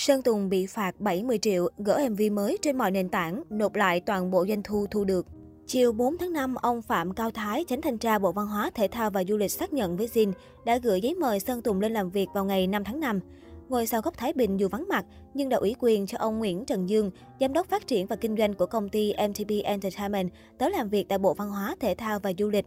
Sơn Tùng bị phạt 70 triệu, gỡ MV mới trên mọi nền tảng, nộp lại toàn bộ doanh thu thu được. Chiều 4 tháng 5, ông Phạm Cao Thái, chánh thanh tra Bộ Văn hóa, Thể thao và Du lịch xác nhận với Zin đã gửi giấy mời Sơn Tùng lên làm việc vào ngày 5 tháng 5. Ngôi sao gốc Thái Bình dù vắng mặt, nhưng đã ủy quyền cho ông Nguyễn Trần Dương, giám đốc phát triển và kinh doanh của công ty MTP Entertainment, tới làm việc tại Bộ Văn hóa, Thể thao và Du lịch.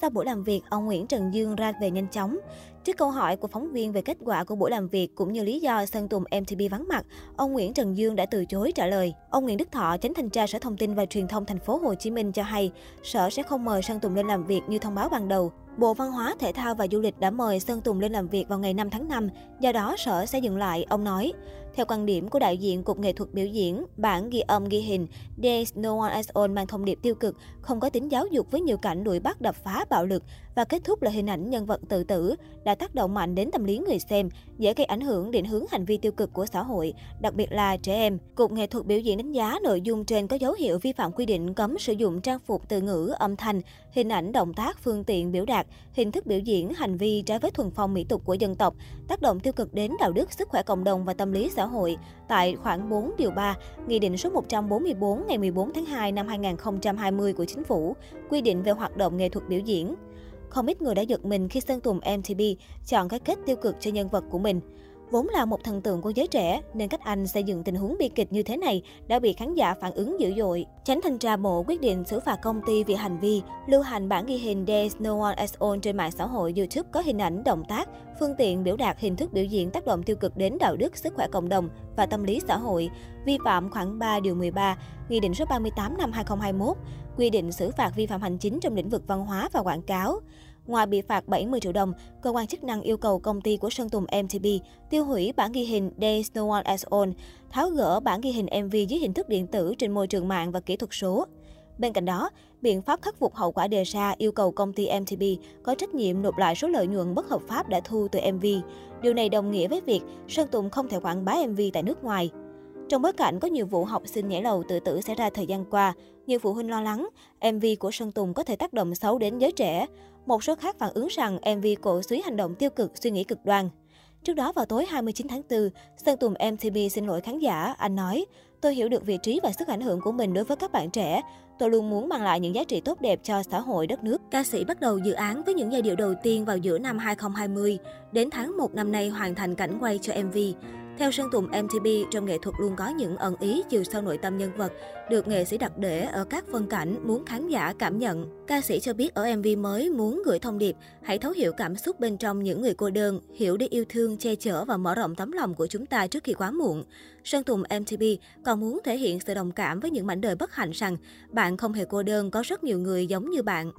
Sau buổi làm việc, ông Nguyễn Trần Dương ra về nhanh chóng. Trước câu hỏi của phóng viên về kết quả của buổi làm việc cũng như lý do Sơn Tùng MTV vắng mặt, ông Nguyễn Trần Dương đã từ chối trả lời. Ông Nguyễn Đức Thọ, chánh thanh tra Sở Thông tin và Truyền thông thành phố Hồ Chí Minh cho hay, sở sẽ không mời Sơn Tùng lên làm việc như thông báo ban đầu. Bộ Văn hóa, Thể thao và Du lịch đã mời Sơn Tùng lên làm việc vào ngày 5 tháng 5, do đó sở sẽ dừng lại, ông nói. Theo quan điểm của đại diện Cục Nghệ thuật biểu diễn, bản ghi âm ghi hình There's No One As On mang thông điệp tiêu cực, không có tính giáo dục với nhiều cảnh đuổi bắt đập phá bạo lực và kết thúc là hình ảnh nhân vật tự tử, đã tác động mạnh đến tâm lý người xem, dễ gây ảnh hưởng định hướng hành vi tiêu cực của xã hội, đặc biệt là trẻ em. Cục Nghệ thuật biểu diễn đánh giá nội dung trên có dấu hiệu vi phạm quy định cấm sử dụng trang phục từ ngữ, âm thanh, hình ảnh, động tác, phương tiện biểu đạt, hình thức biểu diễn, hành vi trái với thuần phong mỹ tục của dân tộc, tác động tiêu cực đến đạo đức, sức khỏe cộng đồng và tâm lý xã hội tại khoản 4 điều 3, Nghị định số 144 ngày 14 tháng 2 năm 2020 của Chính phủ, quy định về hoạt động nghệ thuật biểu diễn. Không ít người đã giật mình khi Sơn Tùng MTB chọn cái kết tiêu cực cho nhân vật của mình. Vốn là một thần tượng của giới trẻ, nên cách anh xây dựng tình huống bi kịch như thế này đã bị khán giả phản ứng dữ dội. Chánh thanh tra bộ quyết định xử phạt công ty vì hành vi lưu hành bản ghi hình There's No One As On trên mạng xã hội YouTube có hình ảnh, động tác, phương tiện biểu đạt hình thức biểu diễn tác động tiêu cực đến đạo đức, sức khỏe cộng đồng và tâm lý xã hội, vi phạm khoảng 3 điều 13, Nghị định số 38 năm 2021, quy định xử phạt vi phạm hành chính trong lĩnh vực văn hóa và quảng cáo. Ngoài bị phạt 70 triệu đồng, cơ quan chức năng yêu cầu công ty của Sơn Tùng MTP tiêu hủy bản ghi hình Days No One As On, tháo gỡ bản ghi hình MV dưới hình thức điện tử trên môi trường mạng và kỹ thuật số. Bên cạnh đó, biện pháp khắc phục hậu quả đề ra yêu cầu công ty MTB có trách nhiệm nộp lại số lợi nhuận bất hợp pháp đã thu từ MV. Điều này đồng nghĩa với việc Sơn Tùng không thể quảng bá MV tại nước ngoài. Trong bối cảnh có nhiều vụ học sinh nhảy lầu tự tử xảy ra thời gian qua, nhiều phụ huynh lo lắng MV của Sơn Tùng có thể tác động xấu đến giới trẻ. Một số khác phản ứng rằng MV cổ suý hành động tiêu cực, suy nghĩ cực đoan. Trước đó vào tối 29 tháng 4, Sơn Tùng MTV xin lỗi khán giả. Anh nói, tôi hiểu được vị trí và sức ảnh hưởng của mình đối với các bạn trẻ. Tôi luôn muốn mang lại những giá trị tốt đẹp cho xã hội đất nước. Ca sĩ bắt đầu dự án với những giai điệu đầu tiên vào giữa năm 2020. Đến tháng 1 năm nay hoàn thành cảnh quay cho MV. Theo Sơn Tùng MTB, trong nghệ thuật luôn có những ẩn ý chiều sâu nội tâm nhân vật, được nghệ sĩ đặt để ở các phân cảnh muốn khán giả cảm nhận. Ca sĩ cho biết ở MV mới muốn gửi thông điệp, hãy thấu hiểu cảm xúc bên trong những người cô đơn, hiểu để yêu thương, che chở và mở rộng tấm lòng của chúng ta trước khi quá muộn. Sơn Tùng MTB còn muốn thể hiện sự đồng cảm với những mảnh đời bất hạnh rằng bạn không hề cô đơn, có rất nhiều người giống như bạn.